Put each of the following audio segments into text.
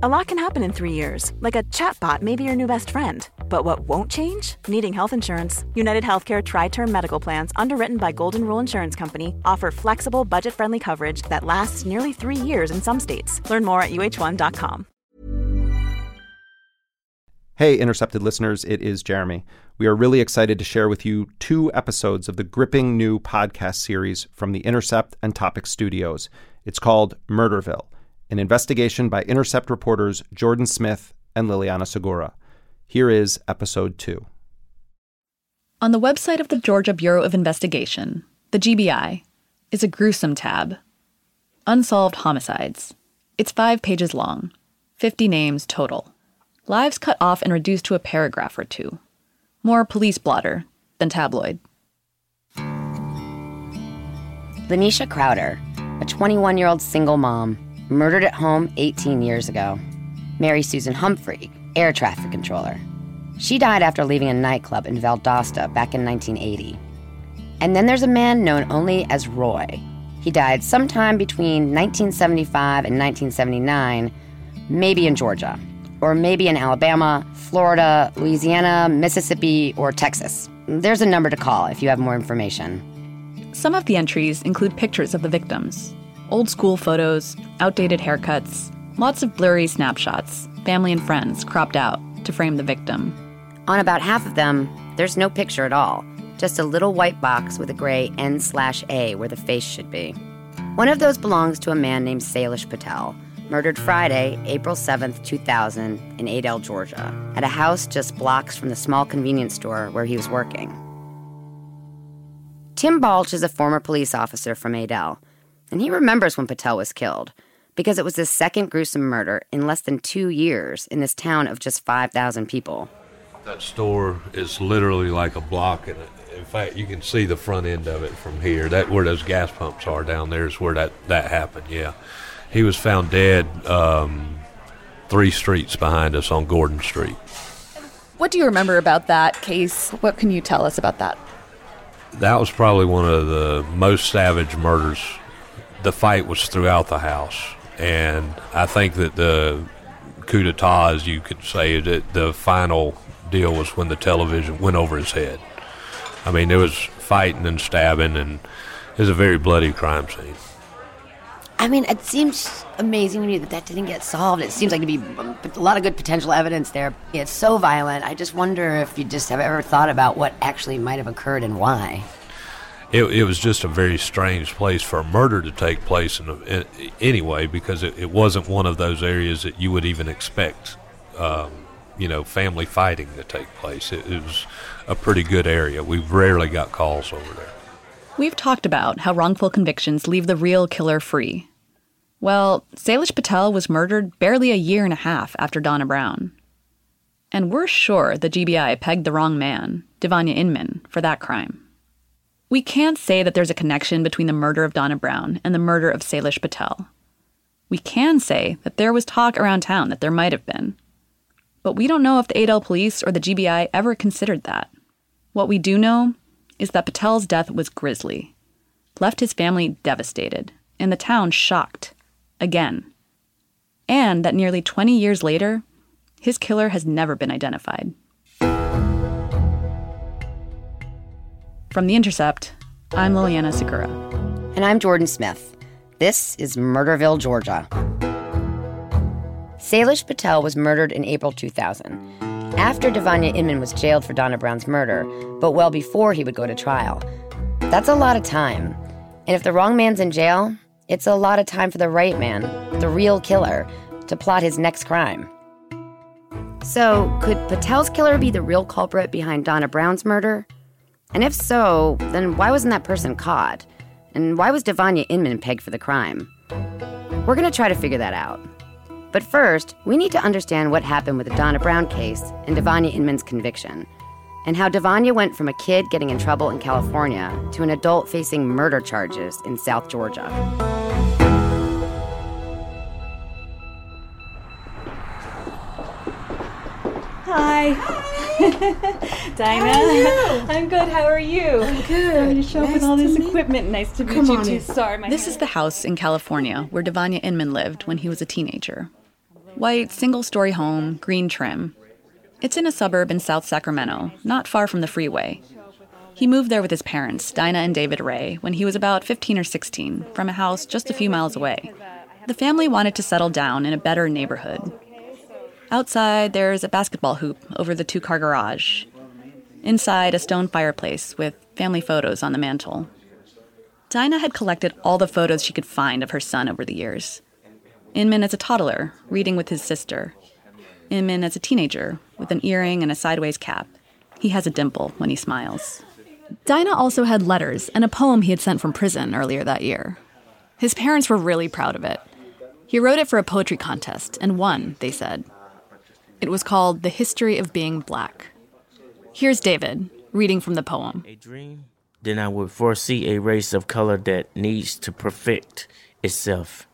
A lot can happen in three years, like a chatbot may be your new best friend. But what won't change? Needing health insurance. United Healthcare Tri Term Medical Plans, underwritten by Golden Rule Insurance Company, offer flexible, budget friendly coverage that lasts nearly three years in some states. Learn more at uh1.com. Hey, Intercepted listeners, it is Jeremy. We are really excited to share with you two episodes of the gripping new podcast series from the Intercept and Topic Studios. It's called Murderville an investigation by Intercept reporters Jordan Smith and Liliana Segura. Here is episode two. On the website of the Georgia Bureau of Investigation, the GBI, is a gruesome tab Unsolved Homicides. It's five pages long, 50 names total. Lives cut off and reduced to a paragraph or two. More police blotter than tabloid. Lanisha Crowder, a 21 year old single mom murdered at home 18 years ago. Mary Susan Humphrey, air traffic controller. She died after leaving a nightclub in Valdosta back in 1980. And then there's a man known only as Roy. He died sometime between 1975 and 1979, maybe in Georgia, or maybe in Alabama, Florida, Louisiana, Mississippi, or Texas. There's a number to call if you have more information. Some of the entries include pictures of the victims, Old school photos, outdated haircuts, lots of blurry snapshots, family and friends cropped out to frame the victim. On about half of them, there's no picture at all, just a little white box with a gray N slash A where the face should be. One of those belongs to a man named Salish Patel, murdered Friday, April 7th, 2000, in Adel, Georgia, at a house just blocks from the small convenience store where he was working. Tim Balch is a former police officer from Adel and he remembers when Patel was killed because it was his second gruesome murder in less than two years in this town of just 5,000 people. That store is literally like a block, and in fact, you can see the front end of it from here. That where those gas pumps are down there is where that that happened. Yeah, he was found dead um, three streets behind us on Gordon Street. What do you remember about that case? What can you tell us about that? That was probably one of the most savage murders the fight was throughout the house, and I think that the coup d'état, as you could say, that the final deal was when the television went over his head. I mean, there was fighting and stabbing, and it was a very bloody crime scene. I mean, it seems amazing to me that that didn't get solved. It seems like to be a lot of good potential evidence there. It's so violent. I just wonder if you just have ever thought about what actually might have occurred and why it, it was just a very strange place for a murder to take place in, in anyway because it, it, wasn't one of those areas that you would even expect um, you know family fighting to take place. It, it was a pretty good area. We rarely got calls over there. We've talked about how wrongful convictions leave the real killer free. Well salish patel was murdered barely a year and a half after donna brown. And we're sure the gbi pegged the wrong man devonia inman for that crime we can't say that there's a connection between the murder of Donna Brown and the murder of Salish Patel. We can say that there was talk around town that there might have been. But we don't know if the Adel police or the GBI ever considered that. What we do know is that Patel's death was grisly, left his family devastated, and the town shocked. Again. And that nearly 20 years later, his killer has never been identified. From The Intercept, I'm Liliana Segura. And I'm Jordan Smith. This is Murderville, Georgia. Salish Patel was murdered in April 2000, after Devonia Inman was jailed for Donna Brown's murder, but well before he would go to trial. That's a lot of time. And if the wrong man's in jail, it's a lot of time for the right man, the real killer, to plot his next crime. So, could Patel's killer be the real culprit behind Donna Brown's murder? And if so, then why wasn't that person caught? And why was Devonia Inman pegged for the crime? We're going to try to figure that out. But first, we need to understand what happened with the Donna Brown case and Devonia Inman's conviction, and how Devonia went from a kid getting in trouble in California to an adult facing murder charges in South Georgia. Hi. Dinah. I'm good. How are you? I'm good. I'm to show nice up with all this equipment. Nice to meet you too. Sorry, my This is the house in California where Devonia Inman lived when he was a teenager. White, single story home, green trim. It's in a suburb in South Sacramento, not far from the freeway. He moved there with his parents, Dinah and David Ray, when he was about 15 or 16, from a house just a few miles away. The family wanted to settle down in a better neighborhood. Outside, there's a basketball hoop over the two car garage. Inside, a stone fireplace with family photos on the mantel. Dinah had collected all the photos she could find of her son over the years. Inman as a toddler, reading with his sister. Inman as a teenager, with an earring and a sideways cap. He has a dimple when he smiles. Dinah also had letters and a poem he had sent from prison earlier that year. His parents were really proud of it. He wrote it for a poetry contest and won, they said. It was called The History of Being Black. Here's David reading from the poem. A dream? Then I would foresee a race of color that needs to perfect itself.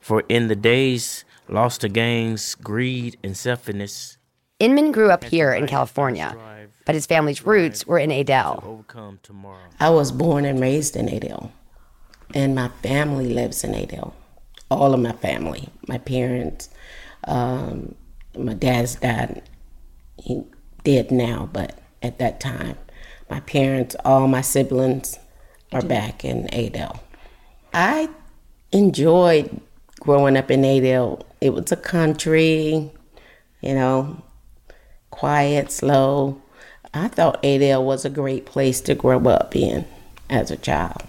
For in the days lost to gangs, greed, and selfishness, Inman grew up here in California, but his family's roots were in Adel. I was born and raised in Adel, and my family lives in Adel. All of my family, my parents, um, my dad's died. He dead now, but at that time, my parents, all my siblings are back in Adel. I enjoyed growing up in Adel. It was a country, you know, quiet, slow. I thought Adel was a great place to grow up in as a child.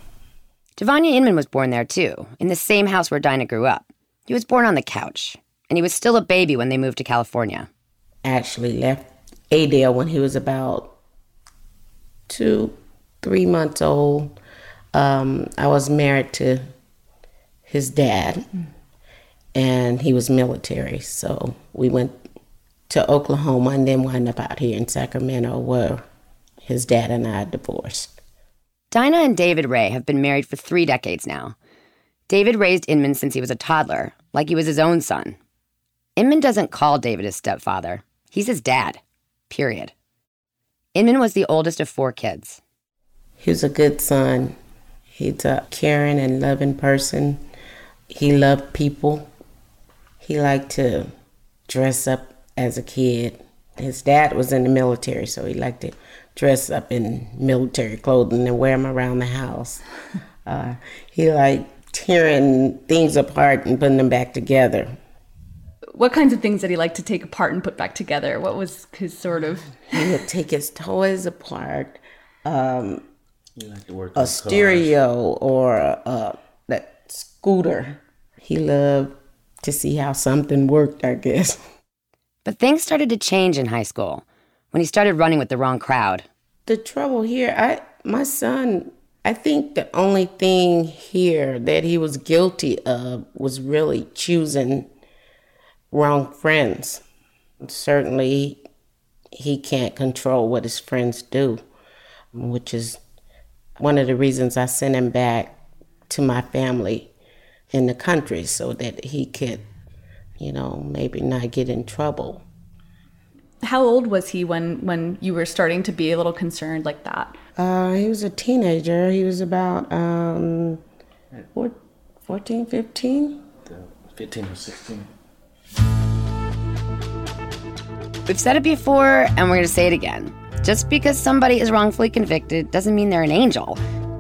Devonia Inman was born there too, in the same house where Dinah grew up. He was born on the couch, and he was still a baby when they moved to California. Actually left Adel when he was about two, three months old. Um, I was married to his dad, and he was military. So we went to Oklahoma and then wound up out here in Sacramento where his dad and I divorced. Dinah and David Ray have been married for three decades now. David raised Inman since he was a toddler, like he was his own son. Inman doesn't call David his stepfather, he's his dad, period. Inman was the oldest of four kids. He was a good son. He's a caring and loving person. He loved people. He liked to dress up as a kid. His dad was in the military, so he liked to dress up in military clothing and wear them around the house. Uh, he liked tearing things apart and putting them back together. What kinds of things did he like to take apart and put back together? What was his sort of. He would take his toys apart, um, a stereo or a, a, that scooter. He loved to see how something worked, I guess. But things started to change in high school when he started running with the wrong crowd. The trouble here, I my son, I think the only thing here that he was guilty of was really choosing wrong friends. Certainly, he can't control what his friends do, which is one of the reasons I sent him back to my family in the country so that he could, you know, maybe not get in trouble. How old was he when, when you were starting to be a little concerned like that? Uh, he was a teenager. He was about um, four- 14, 15. 15 or 16. We've said it before, and we're going to say it again. Just because somebody is wrongfully convicted doesn't mean they're an angel.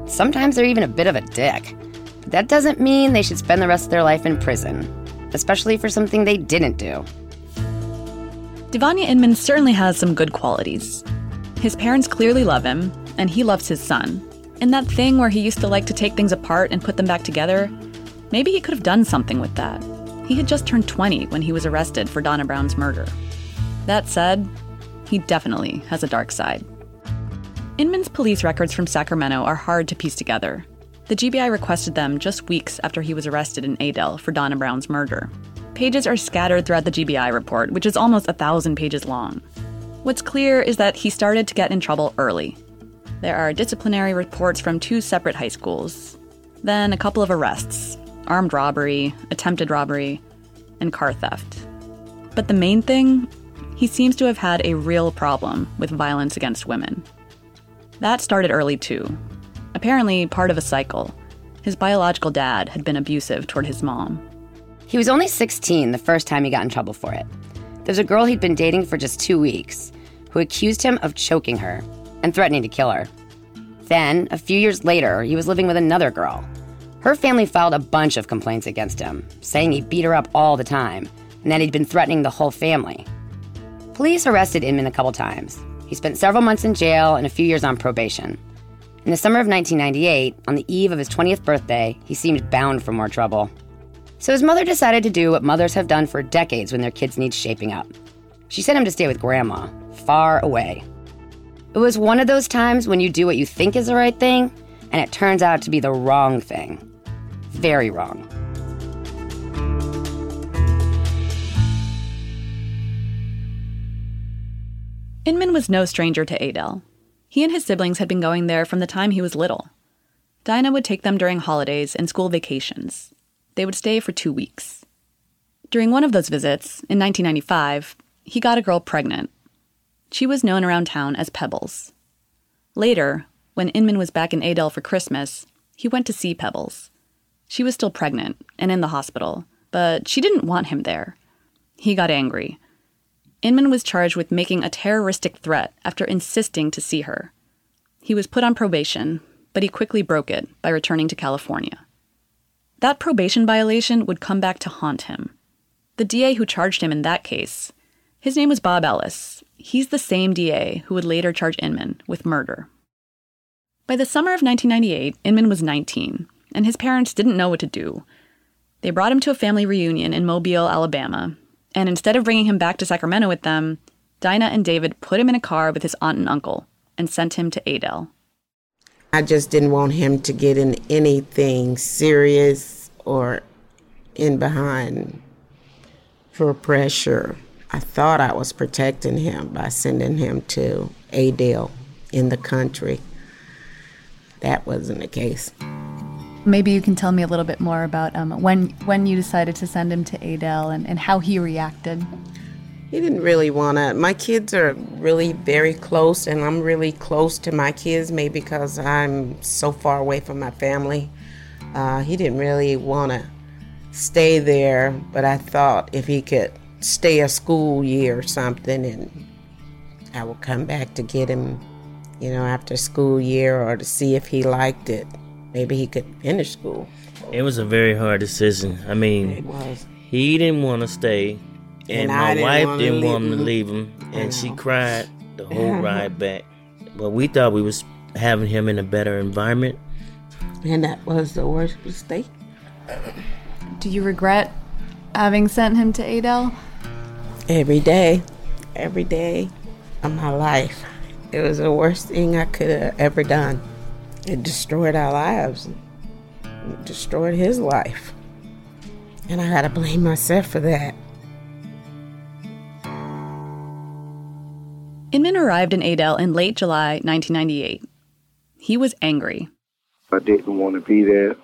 Sometimes they're even a bit of a dick. But that doesn't mean they should spend the rest of their life in prison, especially for something they didn't do. Devonia Inman certainly has some good qualities. His parents clearly love him, and he loves his son. And that thing where he used to like to take things apart and put them back together, maybe he could have done something with that. He had just turned 20 when he was arrested for Donna Brown's murder. That said, he definitely has a dark side. Inman's police records from Sacramento are hard to piece together. The GBI requested them just weeks after he was arrested in Adel for Donna Brown's murder. Pages are scattered throughout the GBI report, which is almost a thousand pages long. What's clear is that he started to get in trouble early. There are disciplinary reports from two separate high schools, then a couple of arrests armed robbery, attempted robbery, and car theft. But the main thing, he seems to have had a real problem with violence against women. That started early too. Apparently, part of a cycle. His biological dad had been abusive toward his mom. He was only 16 the first time he got in trouble for it. There's a girl he'd been dating for just two weeks who accused him of choking her and threatening to kill her. Then, a few years later, he was living with another girl. Her family filed a bunch of complaints against him, saying he beat her up all the time and that he'd been threatening the whole family. Police arrested Inman a couple times. He spent several months in jail and a few years on probation. In the summer of 1998, on the eve of his 20th birthday, he seemed bound for more trouble. So his mother decided to do what mothers have done for decades when their kids need shaping up. She sent him to stay with grandma, far away. It was one of those times when you do what you think is the right thing, and it turns out to be the wrong thing. Very wrong. Inman was no stranger to Adel. He and his siblings had been going there from the time he was little. Dinah would take them during holidays and school vacations. They would stay for two weeks. During one of those visits, in 1995, he got a girl pregnant. She was known around town as Pebbles. Later, when Inman was back in Adel for Christmas, he went to see Pebbles. She was still pregnant and in the hospital, but she didn't want him there. He got angry. Inman was charged with making a terroristic threat after insisting to see her. He was put on probation, but he quickly broke it by returning to California. That probation violation would come back to haunt him. The DA who charged him in that case, his name was Bob Ellis. He's the same DA who would later charge Inman with murder. By the summer of 1998, Inman was 19, and his parents didn't know what to do. They brought him to a family reunion in Mobile, Alabama, and instead of bringing him back to Sacramento with them, Dinah and David put him in a car with his aunt and uncle and sent him to Adel. I just didn't want him to get in anything serious or in behind for pressure. I thought I was protecting him by sending him to Adel in the country. That wasn't the case. Maybe you can tell me a little bit more about um, when when you decided to send him to Adel and, and how he reacted. He didn't really want to. My kids are really very close, and I'm really close to my kids, maybe because I'm so far away from my family. Uh, he didn't really want to stay there, but I thought if he could stay a school year or something, and I would come back to get him, you know, after school year or to see if he liked it maybe he could finish school. It was a very hard decision. I mean, he didn't want to stay, and, and my didn't wife didn't want him to leave him, and she cried the whole ride back. But we thought we was having him in a better environment, and that was the worst mistake. Do you regret having sent him to Adel? Every day, every day of my life. It was the worst thing I could have ever done. It destroyed our lives, it destroyed his life. And I gotta blame myself for that. Inman arrived in Adel in late July 1998. He was angry. I didn't want to be there.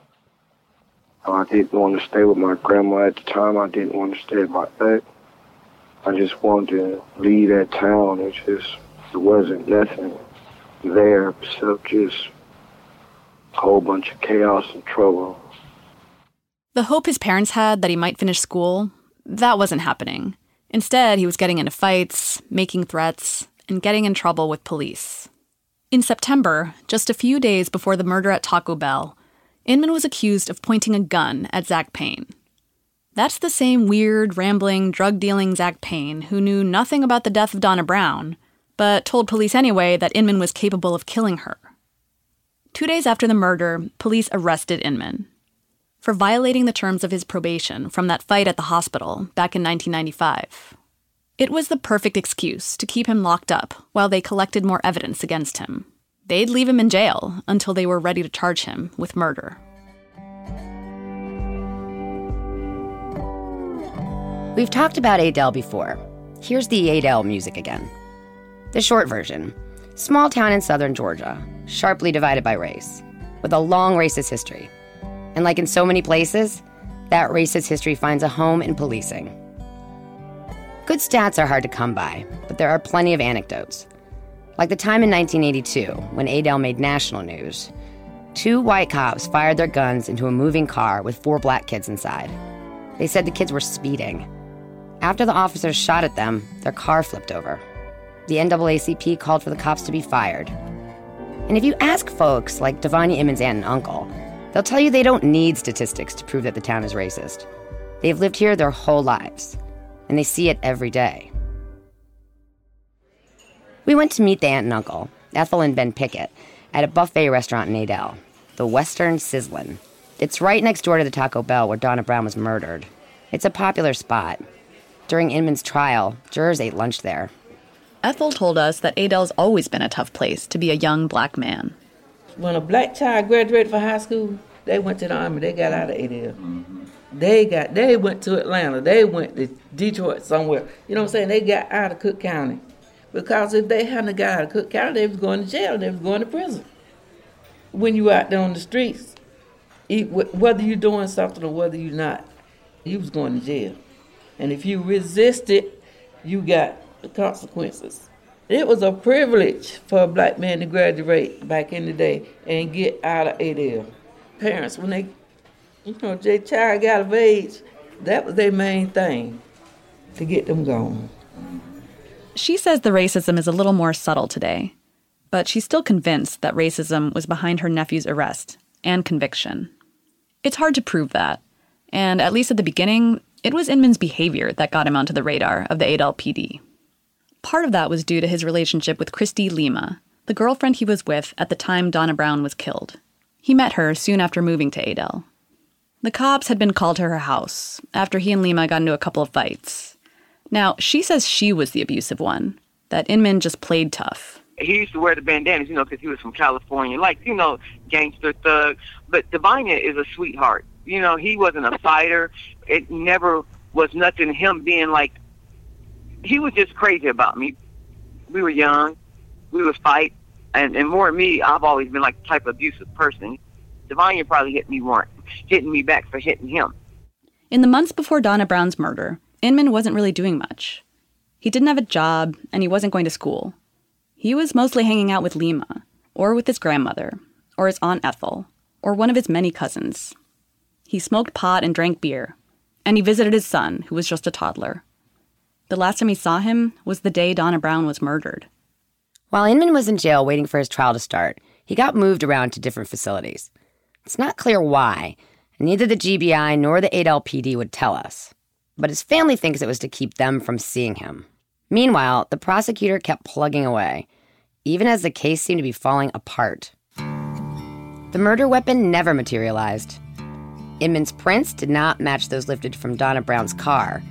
I didn't want to stay with my grandma at the time. I didn't want to stay with my aunt. I just wanted to leave that town. It just it wasn't nothing there except just a whole bunch of chaos and trouble. The hope his parents had that he might finish school, that wasn't happening. Instead, he was getting into fights, making threats, and getting in trouble with police. In September, just a few days before the murder at Taco Bell, Inman was accused of pointing a gun at Zach Payne. That's the same weird, rambling, drug dealing Zach Payne who knew nothing about the death of Donna Brown, but told police anyway that Inman was capable of killing her. Two days after the murder, police arrested Inman for violating the terms of his probation from that fight at the hospital back in 1995. It was the perfect excuse to keep him locked up while they collected more evidence against him. They'd leave him in jail until they were ready to charge him with murder. We've talked about Adel before. Here's the Adel music again. The short version Small town in southern Georgia, sharply divided by race, with a long racist history. And like in so many places, that racist history finds a home in policing. Good stats are hard to come by, but there are plenty of anecdotes. Like the time in 1982 when Adel made national news. Two white cops fired their guns into a moving car with four black kids inside. They said the kids were speeding. After the officers shot at them, their car flipped over. The NAACP called for the cops to be fired. And if you ask folks like Devonia Inman's aunt and uncle, they'll tell you they don't need statistics to prove that the town is racist. They've lived here their whole lives, and they see it every day. We went to meet the aunt and uncle, Ethel and Ben Pickett, at a buffet restaurant in Adel, the Western Sizzlin'. It's right next door to the Taco Bell where Donna Brown was murdered. It's a popular spot. During Inman's trial, jurors ate lunch there. Ethel told us that Adel's always been a tough place to be a young black man. When a black child graduated from high school, they went to the army. They got out of Adel. They got. They went to Atlanta. They went to Detroit somewhere. You know what I'm saying? They got out of Cook County. Because if they hadn't got out of Cook County, they was going to jail. They was going to prison. When you out there on the streets, whether you're doing something or whether you're not, you was going to jail. And if you resisted, you got the consequences. It was a privilege for a black man to graduate back in the day and get out of Adel. Parents, when they, you know, their child got of age, that was their main thing, to get them going. She says the racism is a little more subtle today, but she's still convinced that racism was behind her nephew's arrest and conviction. It's hard to prove that, and at least at the beginning, it was Inman's behavior that got him onto the radar of the Adel PD. Part of that was due to his relationship with Christy Lima, the girlfriend he was with at the time Donna Brown was killed. He met her soon after moving to Adel. The cops had been called to her house after he and Lima got into a couple of fights. Now, she says she was the abusive one, that Inman just played tough. He used to wear the bandanas, you know, because he was from California, like, you know, gangster thug. But Devonia is a sweetheart. You know, he wasn't a fighter. It never was nothing, him being like he was just crazy about me. We were young, we would fight, and and more me, I've always been like the type of abusive person. Devonia probably hit me more, hitting me back for hitting him. In the months before Donna Brown's murder, Inman wasn't really doing much. He didn't have a job, and he wasn't going to school. He was mostly hanging out with Lima, or with his grandmother, or his Aunt Ethel, or one of his many cousins. He smoked pot and drank beer, and he visited his son, who was just a toddler. The last time he saw him was the day Donna Brown was murdered. While Inman was in jail waiting for his trial to start, he got moved around to different facilities. It's not clear why, neither the GBI nor the Adel PD would tell us. But his family thinks it was to keep them from seeing him. Meanwhile, the prosecutor kept plugging away, even as the case seemed to be falling apart. The murder weapon never materialized. Inman's prints did not match those lifted from Donna Brown's car,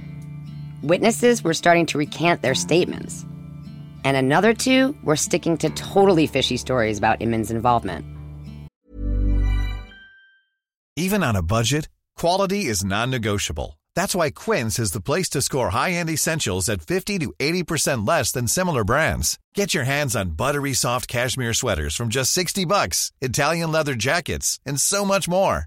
Witnesses were starting to recant their statements. And another two were sticking to totally fishy stories about Inman's involvement. Even on a budget, quality is non negotiable. That's why Quince is the place to score high end essentials at 50 to 80% less than similar brands. Get your hands on buttery soft cashmere sweaters from just 60 bucks, Italian leather jackets, and so much more.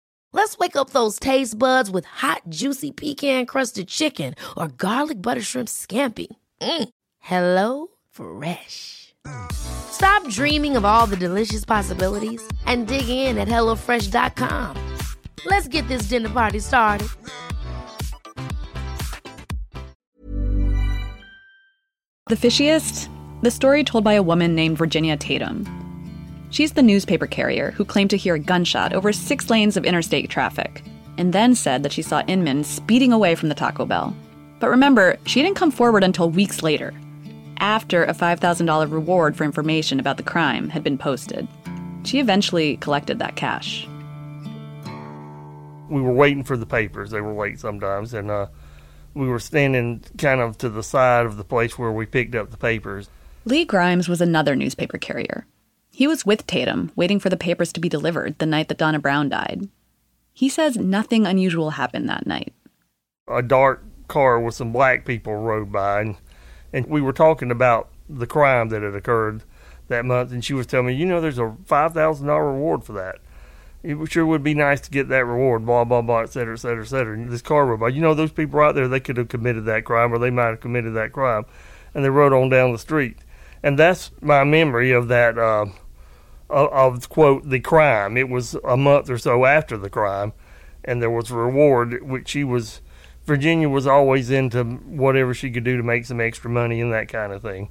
Let's wake up those taste buds with hot, juicy pecan crusted chicken or garlic butter shrimp scampi. Mm. Hello Fresh. Stop dreaming of all the delicious possibilities and dig in at HelloFresh.com. Let's get this dinner party started. The fishiest? The story told by a woman named Virginia Tatum. She's the newspaper carrier who claimed to hear a gunshot over six lanes of interstate traffic, and then said that she saw Inman speeding away from the Taco Bell. But remember, she didn't come forward until weeks later, after a $5,000 reward for information about the crime had been posted. She eventually collected that cash. We were waiting for the papers. They were late sometimes, and uh, we were standing kind of to the side of the place where we picked up the papers. Lee Grimes was another newspaper carrier. He was with Tatum, waiting for the papers to be delivered the night that Donna Brown died. He says nothing unusual happened that night. A dark car with some black people rode by, and and we were talking about the crime that had occurred that month, and she was telling me, you know, there's a five thousand dollar reward for that. It sure would be nice to get that reward, blah blah blah, et cetera, et cetera, et cetera. And this car robot, you know, those people out there, they could have committed that crime, or they might have committed that crime, and they rode on down the street, and that's my memory of that. Uh, of, of quote the crime. It was a month or so after the crime, and there was a reward which she was. Virginia was always into whatever she could do to make some extra money and that kind of thing.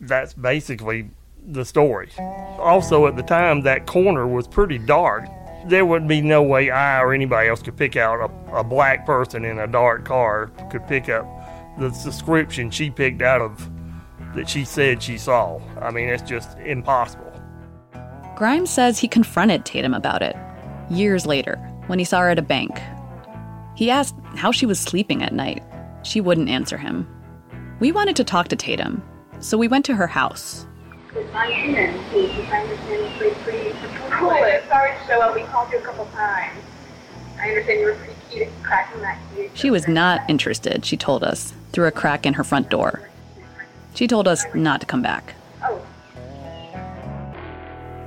That's basically the story. Also, at the time, that corner was pretty dark. There would be no way I or anybody else could pick out a, a black person in a dark car could pick up the description she picked out of that she said she saw. I mean, it's just impossible. Grimes says he confronted Tatum about it years later when he saw her at a bank. He asked how she was sleeping at night. She wouldn't answer him. We wanted to talk to Tatum, so we went to her house. She was not interested, she told us, through a crack in her front door. She told us not to come back. Oh.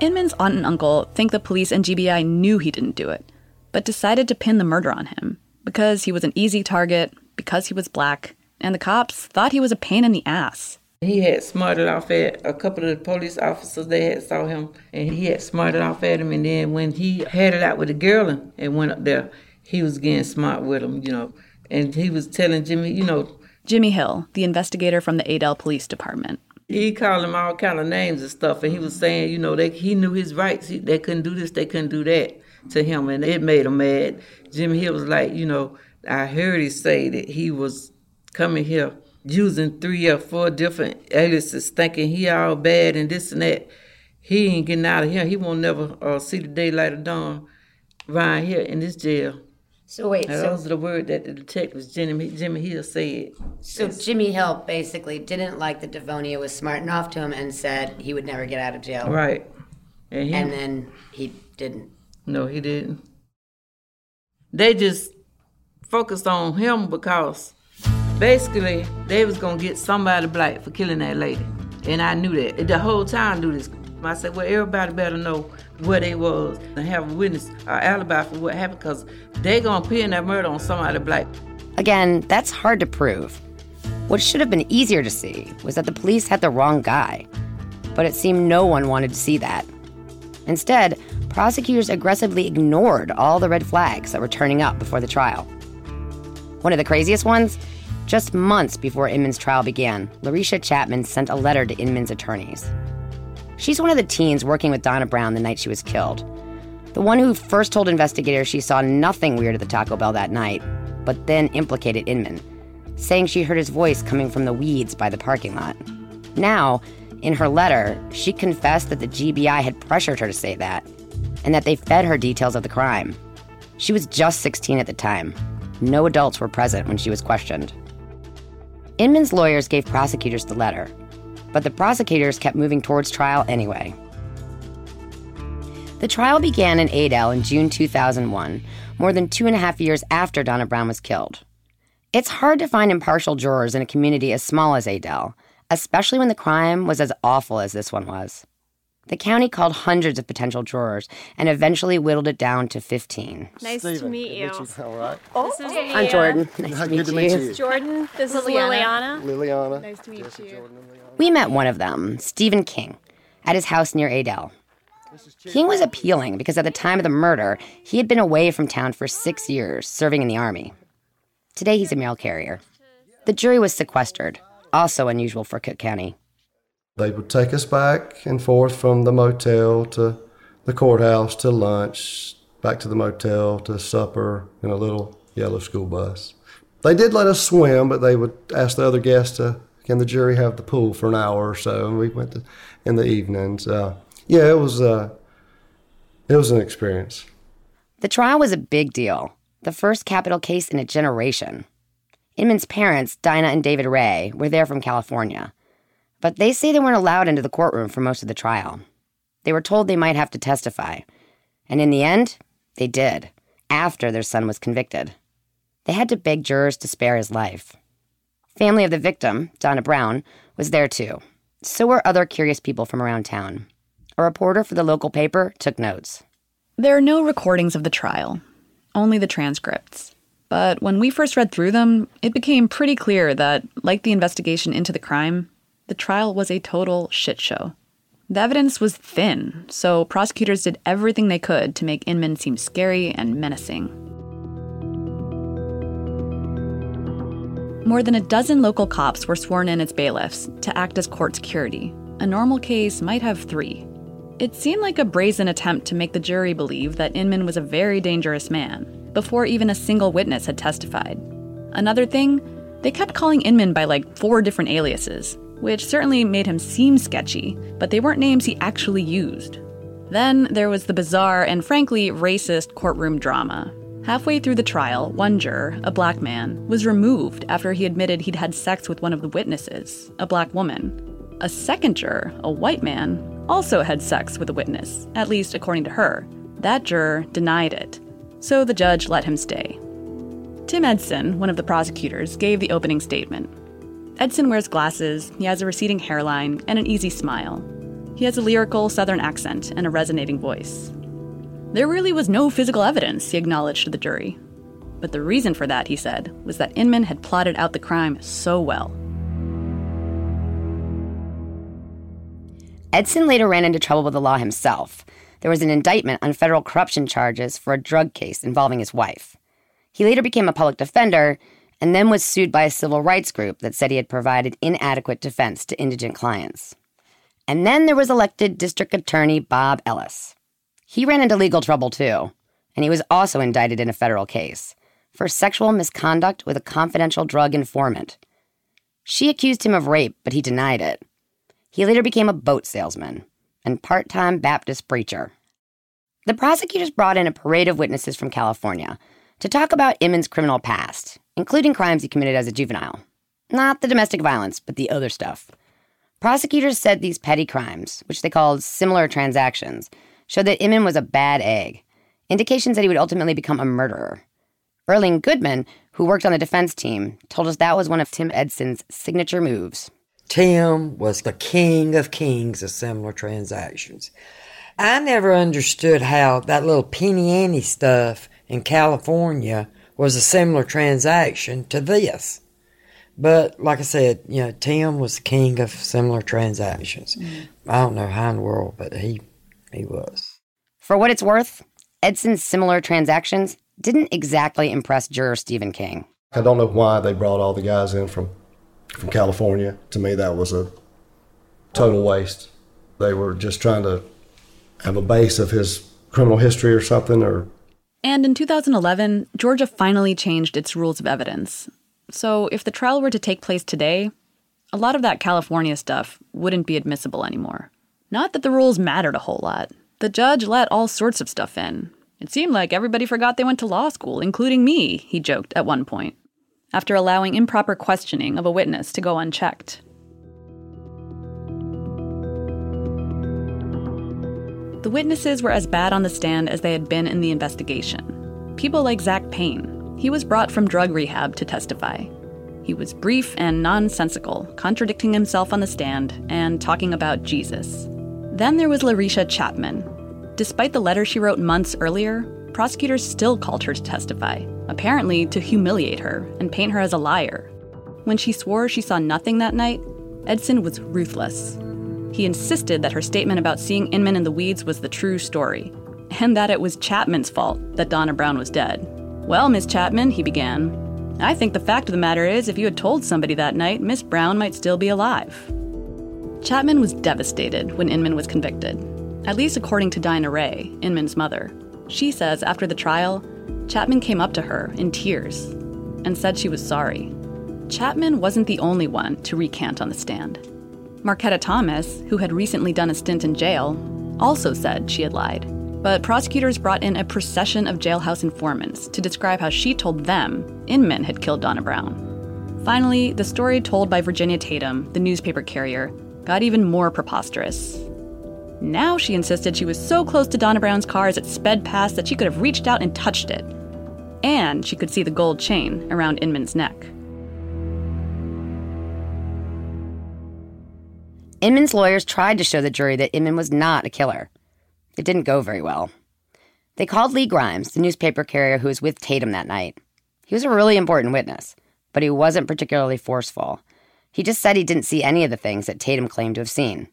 Inman's aunt and uncle think the police and GBI knew he didn't do it, but decided to pin the murder on him because he was an easy target, because he was black, and the cops thought he was a pain in the ass. He had smarted off at a couple of the police officers. They had saw him, and he had smarted off at him. And then when he had it out with the girl and, went up there, he was getting smart with him, you know. And he was telling Jimmy, you know. Jimmy Hill, the investigator from the Adel Police Department. He called him all kind of names and stuff, and he was saying, you know, they, he knew his rights. He, they couldn't do this, they couldn't do that to him, and it made him mad. Jimmy Hill was like, you know, I heard he say that he was coming here using three or four different aliases, thinking he all bad and this and that. He ain't getting out of here. He won't never uh, see the daylight of dawn right here in this jail. So wait, And so, those are the words that the detective Jimmy Jimmy Hill said. so Jimmy Hill basically didn't like that Devonia was smarting off to him and said he would never get out of jail. Right. And, he, And then he didn't. No, he didn't. They just focused on him because basically they was gonna get somebody black for killing that lady. And I knew that. The whole time I knew this. I said, well, everybody better know where they was and have a witness or alibi for what happened because they gonna pin that murder on somebody black. Again, that's hard to prove. What should have been easier to see was that the police had the wrong guy. But it seemed no one wanted to see that. Instead, prosecutors aggressively ignored all the red flags that were turning up before the trial. One of the craziest ones? Just months before Inman's trial began, Larisha Chapman sent a letter to Inman's attorneys. She's one of the teens working with Donna Brown the night she was killed. The one who first told investigators she saw nothing weird at the Taco Bell that night, but then implicated Inman, saying she heard his voice coming from the weeds by the parking lot. Now, in her letter, she confessed that the GBI had pressured her to say that, and that they fed her details of the crime. She was just 16 at the time. No adults were present when she was questioned. Inman's lawyers gave prosecutors the letter, but the prosecutors kept moving towards trial anyway. The trial began in Adel in June 2001, more than two and a half years after Donna Brown was killed. It's hard to find impartial jurors in a community as small as Adel, especially when the crime was as awful as this one was. The county called hundreds of potential jurors and eventually whittled it down to 15. Nice to meet you. All right. This is I'm Jordan. Nice to Good meet to meet you. you. Jordan. This is Liliana. Liliana. Liliana. Nice to meet you. We met one of them, Stephen King, at his house near Adel. King was appealing because at the time of the murder, he had been away from town for six years, serving in the army. Today, he's a mail carrier. The jury was sequestered, also unusual for Cook County. They would take us back and forth from the motel to the courthouse to lunch, back to the motel to supper in a little yellow school bus. They did let us swim, but they would ask the other guests to, can the jury have the pool for an hour or so? And we went to, in the evenings. Uh, yeah, it was, uh, it was an experience. The trial was a big deal, the first capital case in a generation. Inman's parents, Dinah and David Ray, were there from California, but they say they weren't allowed into the courtroom for most of the trial. They were told they might have to testify, and in the end, they did, after their son was convicted. They had to beg jurors to spare his life. Family of the victim, Donna Brown, was there too. So were other curious people from around town. A reporter for the local paper took notes. There are no recordings of the trial, only the transcripts. But when we first read through them, it became pretty clear that, like the investigation into the crime, the trial was a total shit show. The evidence was thin, so prosecutors did everything they could to make Inman seem scary and menacing. More than a dozen local cops were sworn in as bailiffs to act as court security. A normal case might have three. It seemed like a brazen attempt to make the jury believe that Inman was a very dangerous man, before even a single witness had testified. Another thing, they kept calling Inman by like four different aliases, which certainly made him seem sketchy, but they weren't names he actually used. Then there was the bizarre and frankly racist courtroom drama. Halfway through the trial, one juror, a black man, was removed after he admitted he'd had sex with one of the witnesses, a black woman. A second juror, a white man, also had sex with a witness, at least according to her. That juror denied it, so the judge let him stay. Tim Edson, one of the prosecutors, gave the opening statement. Edson wears glasses, he has a receding hairline, and an easy smile. He has a lyrical southern accent and a resonating voice. There really was no physical evidence, he acknowledged to the jury. But the reason for that, he said, was that Inman had plotted out the crime so well. Edson later ran into trouble with the law himself. There was an indictment on federal corruption charges for a drug case involving his wife. He later became a public defender and then was sued by a civil rights group that said he had provided inadequate defense to indigent clients. And then there was elected District Attorney Bob Ellis. He ran into legal trouble too, and he was also indicted in a federal case for sexual misconduct with a confidential drug informant. She accused him of rape, but he denied it. He later became a boat salesman and part time Baptist preacher. The prosecutors brought in a parade of witnesses from California to talk about Inman's criminal past, including crimes he committed as a juvenile. Not the domestic violence, but the other stuff. Prosecutors said these petty crimes, which they called similar transactions, showed that Inman was a bad egg, indications that he would ultimately become a murderer. Erling Goodman, who worked on the defense team, told us that was one of Tim Edson's signature moves. Tim was the king of kings of similar transactions. I never understood how that little penny ante stuff in California was a similar transaction to this. But like I said, you know, Tim was the king of similar transactions. Mm. I don't know how in the world, but he he was. For what it's worth, Edson's similar transactions didn't exactly impress juror Stephen King. I don't know why they brought all the guys in from from California. To me, that was a total waste. They were just trying to have a base of his criminal history or something. Or and in 2011, Georgia finally changed its rules of evidence. So if the trial were to take place today, a lot of that California stuff wouldn't be admissible anymore. Not that the rules mattered a whole lot. The judge let all sorts of stuff in. It seemed like everybody forgot they went to law school, including me, he joked at one point after allowing improper questioning of a witness to go unchecked. The witnesses were as bad on the stand as they had been in the investigation. People like Zach Payne. He was brought from drug rehab to testify. He was brief and nonsensical, contradicting himself on the stand and talking about Jesus. Then there was Larisha Chapman. Despite the letter she wrote months earlier, prosecutors still called her to testify, apparently to humiliate her and paint her as a liar. When she swore she saw nothing that night, Edson was ruthless. He insisted that her statement about seeing Inman in the weeds was the true story, and that it was Chapman's fault that Donna Brown was dead. Well, Miss Chapman, he began, I think the fact of the matter is, if you had told somebody that night, Miss Brown might still be alive. Chapman was devastated when Inman was convicted, at least according to Dinah Ray, Inman's mother. She says after the trial, Chapman came up to her in tears and said she was sorry. Chapman wasn't the only one to recant on the stand. Marquetta Thomas, who had recently done a stint in jail, also said she had lied. But prosecutors brought in a procession of jailhouse informants to describe how she told them Inman had killed Donna Brown. Finally, the story told by Virginia Tatum, the newspaper carrier, got even more preposterous. Now she insisted she was so close to Donna Brown's car as it sped past that she could have reached out and touched it. And she could see the gold chain around Inman's neck. Inman's lawyers tried to show the jury that Inman was not a killer. It didn't go very well. They called Lee Grimes, the newspaper carrier who was with Tatum that night. He was a really important witness, but he wasn't particularly forceful, he just said he didn't see any of the things that Tatum claimed to have seen.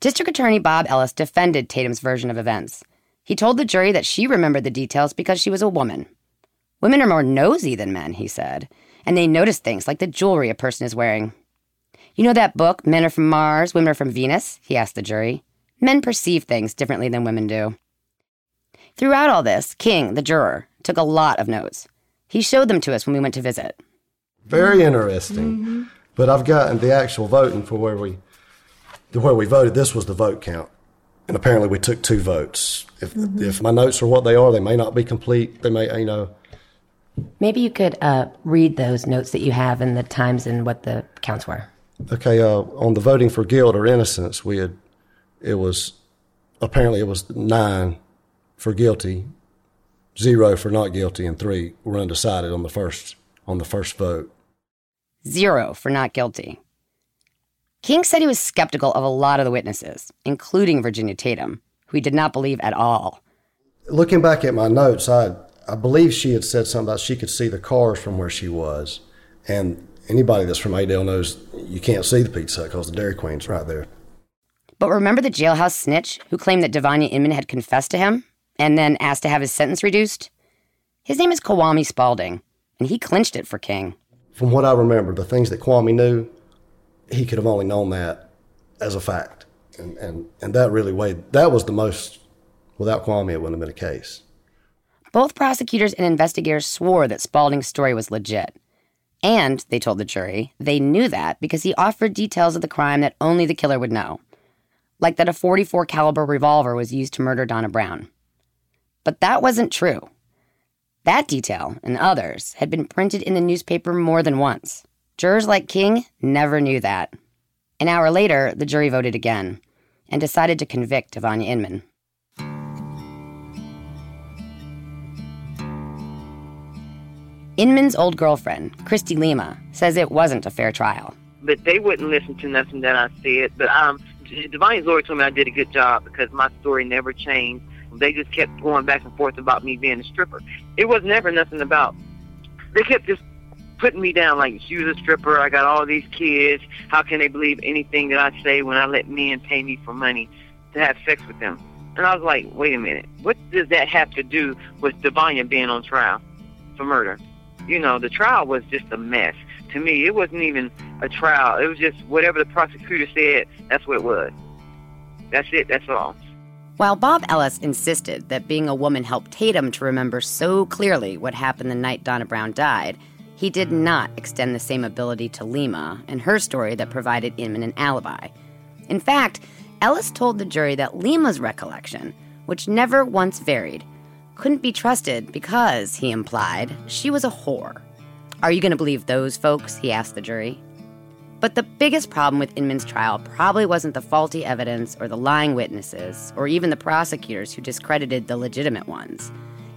District Attorney Bob Ellis defended Tatum's version of events. He told the jury that she remembered the details because she was a woman. Women are more nosy than men, he said, and they notice things like the jewelry a person is wearing. You know that book, Men Are From Mars, Women Are From Venus? He asked the jury. Men perceive things differently than women do. Throughout all this, King, the juror, took a lot of notes. He showed them to us when we went to visit. Very interesting. Mm-hmm. But I've gotten the actual voting for where we where we voted. This was the vote count, and apparently we took two votes. If if my notes are what they are, they may not be complete. They may you know. Maybe you could uh, read those notes that you have and the times and what the counts were. Okay, uh, on the voting for guilt or innocence, we had it was apparently it was nine for guilty, zero for not guilty, and three were undecided on the first on the first vote. Zero for not guilty. King said he was skeptical of a lot of the witnesses, including Virginia Tatum, who he did not believe at all. Looking back at my notes, I I believe she had said something about she could see the cars from where she was, and anybody that's from Adel knows you can't see the Pizza Hut because the Dairy Queen's right there. But remember the jailhouse snitch who claimed that Devonia Inman had confessed to him and then asked to have his sentence reduced? His name is Kwame Spalding, and he clinched it for King. From what I remember, the things that Kwame knew, he could have only known that as a fact, and and and that really weighed. That was the most. Without Kwame, it wouldn't have been a case. Both prosecutors and investigators swore that Spalding's story was legit. And, they told the jury, they knew that because he offered details of the crime that only the killer would know. Like that a 44 caliber revolver was used to murder Donna Brown. But that wasn't true. That detail and others had been printed in the newspaper more than once. Jurors like King never knew that. An hour later, the jury voted again and decided to convict Devonia Inman. Inman's old girlfriend, Christy Lima, says it wasn't a fair trial. But they wouldn't listen to nothing that I said. But um, Divine lawyer told me I did a good job because my story never changed. They just kept going back and forth about me being a stripper. It was never nothing about. They kept just putting me down like she was a stripper. I got all these kids. How can they believe anything that I say when I let men pay me for money to have sex with them? And I was like, wait a minute. What does that have to do with Devonia being on trial for murder? You know, the trial was just a mess. To me, it wasn't even a trial. It was just whatever the prosecutor said, that's what it was. That's it, that's all. While Bob Ellis insisted that being a woman helped Tatum to remember so clearly what happened the night Donna Brown died, he did hmm. not extend the same ability to Lima and her story that provided Inman an alibi. In fact, Ellis told the jury that Lima's recollection, which never once varied, couldn't be trusted because, he implied, she was a whore. Are you going to believe those folks? He asked the jury. But the biggest problem with Inman's trial probably wasn't the faulty evidence or the lying witnesses or even the prosecutors who discredited the legitimate ones.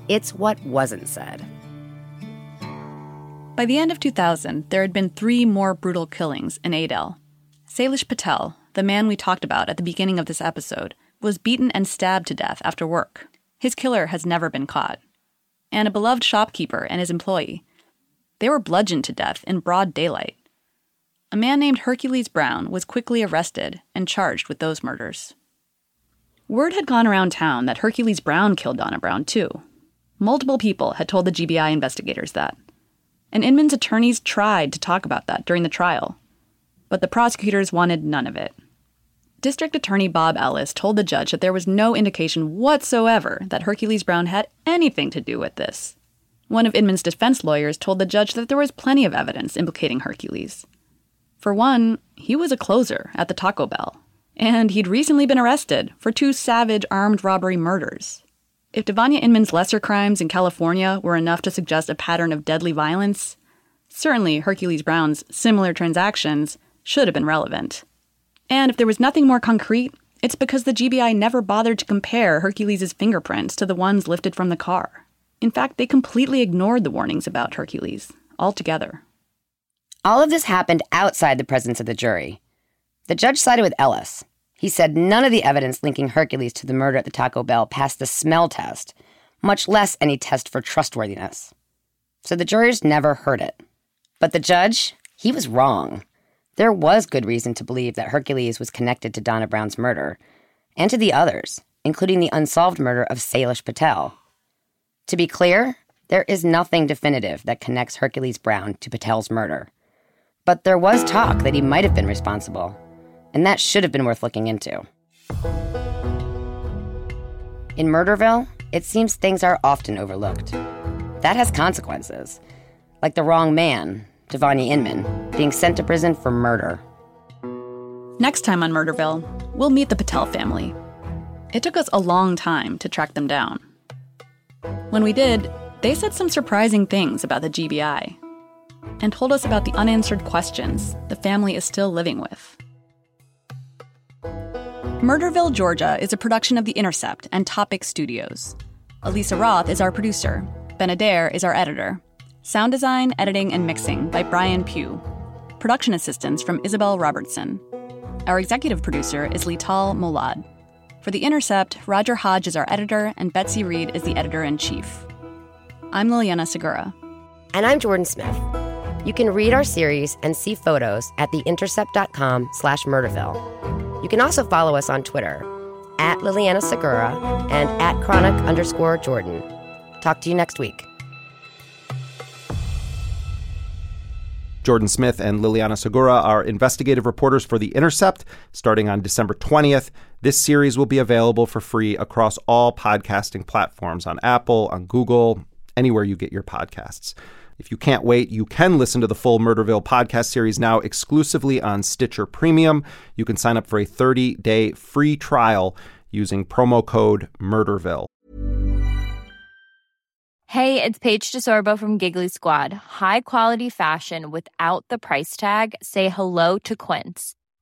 It's what wasn't said. By the end of 2000, there had been three more brutal killings in Adel. Salish Patel, the man we talked about at the beginning of this episode, was beaten and stabbed to death after work. His killer has never been caught. And a beloved shopkeeper and his employee. They were bludgeoned to death in broad daylight. A man named Hercules Brown was quickly arrested and charged with those murders. Word had gone around town that Hercules Brown killed Donna Brown, too. Multiple people had told the GBI investigators that. And Inman's attorneys tried to talk about that during the trial, but the prosecutors wanted none of it. District Attorney Bob Ellis told the judge that there was no indication whatsoever that Hercules Brown had anything to do with this. One of Inman's defense lawyers told the judge that there was plenty of evidence implicating Hercules. For one, he was a closer at the Taco Bell, and he'd recently been arrested for two savage armed robbery murders. If Devonia Inman's lesser crimes in California were enough to suggest a pattern of deadly violence, certainly Hercules Brown's similar transactions should have been relevant. And if there was nothing more concrete, it's because the GBI never bothered to compare Hercules' fingerprints to the ones lifted from the car. In fact, they completely ignored the warnings about Hercules altogether. All of this happened outside the presence of the jury. The judge sided with Ellis. He said none of the evidence linking Hercules to the murder at the Taco Bell passed the smell test, much less any test for trustworthiness. So the jurors never heard it. But the judge, he was wrong. There was good reason to believe that Hercules was connected to Donna Brown's murder and to the others, including the unsolved murder of Salish Patel. To be clear, there is nothing definitive that connects Hercules Brown to Patel's murder. But there was talk that he might have been responsible, and that should have been worth looking into. In Murderville, it seems things are often overlooked. That has consequences, like the wrong man, Devonia Inman, being sent to prison for murder. Next time on Murderville, we'll meet the Patel family. It took us a long time to track them down. When we did, they said some surprising things about the GBI and told us about the unanswered questions the family is still living with. Murderville, Georgia is a production of The Intercept and Topic Studios. Elisa Roth is our producer. Ben Adair is our editor. Sound design, editing, and mixing by Brian Pugh. Production assistance from Isabel Robertson. Our executive producer is Lital Molad. For The Intercept, Roger Hodge is our editor, and Betsy Reed is the editor in chief. I'm Liliana Segura. And I'm Jordan Smith. You can read our series and see photos at theintercept.com slash Murderville. You can also follow us on Twitter at Liliana Segura and at chronic underscore Jordan. Talk to you next week. Jordan Smith and Liliana Segura are investigative reporters for The Intercept. Starting on December 20th, this series will be available for free across all podcasting platforms on Apple, on Google, anywhere you get your podcasts. If you can't wait, you can listen to the full Murderville podcast series now exclusively on Stitcher Premium. You can sign up for a 30 day free trial using promo code Murderville. Hey, it's Paige DeSorbo from Giggly Squad. High quality fashion without the price tag? Say hello to Quince.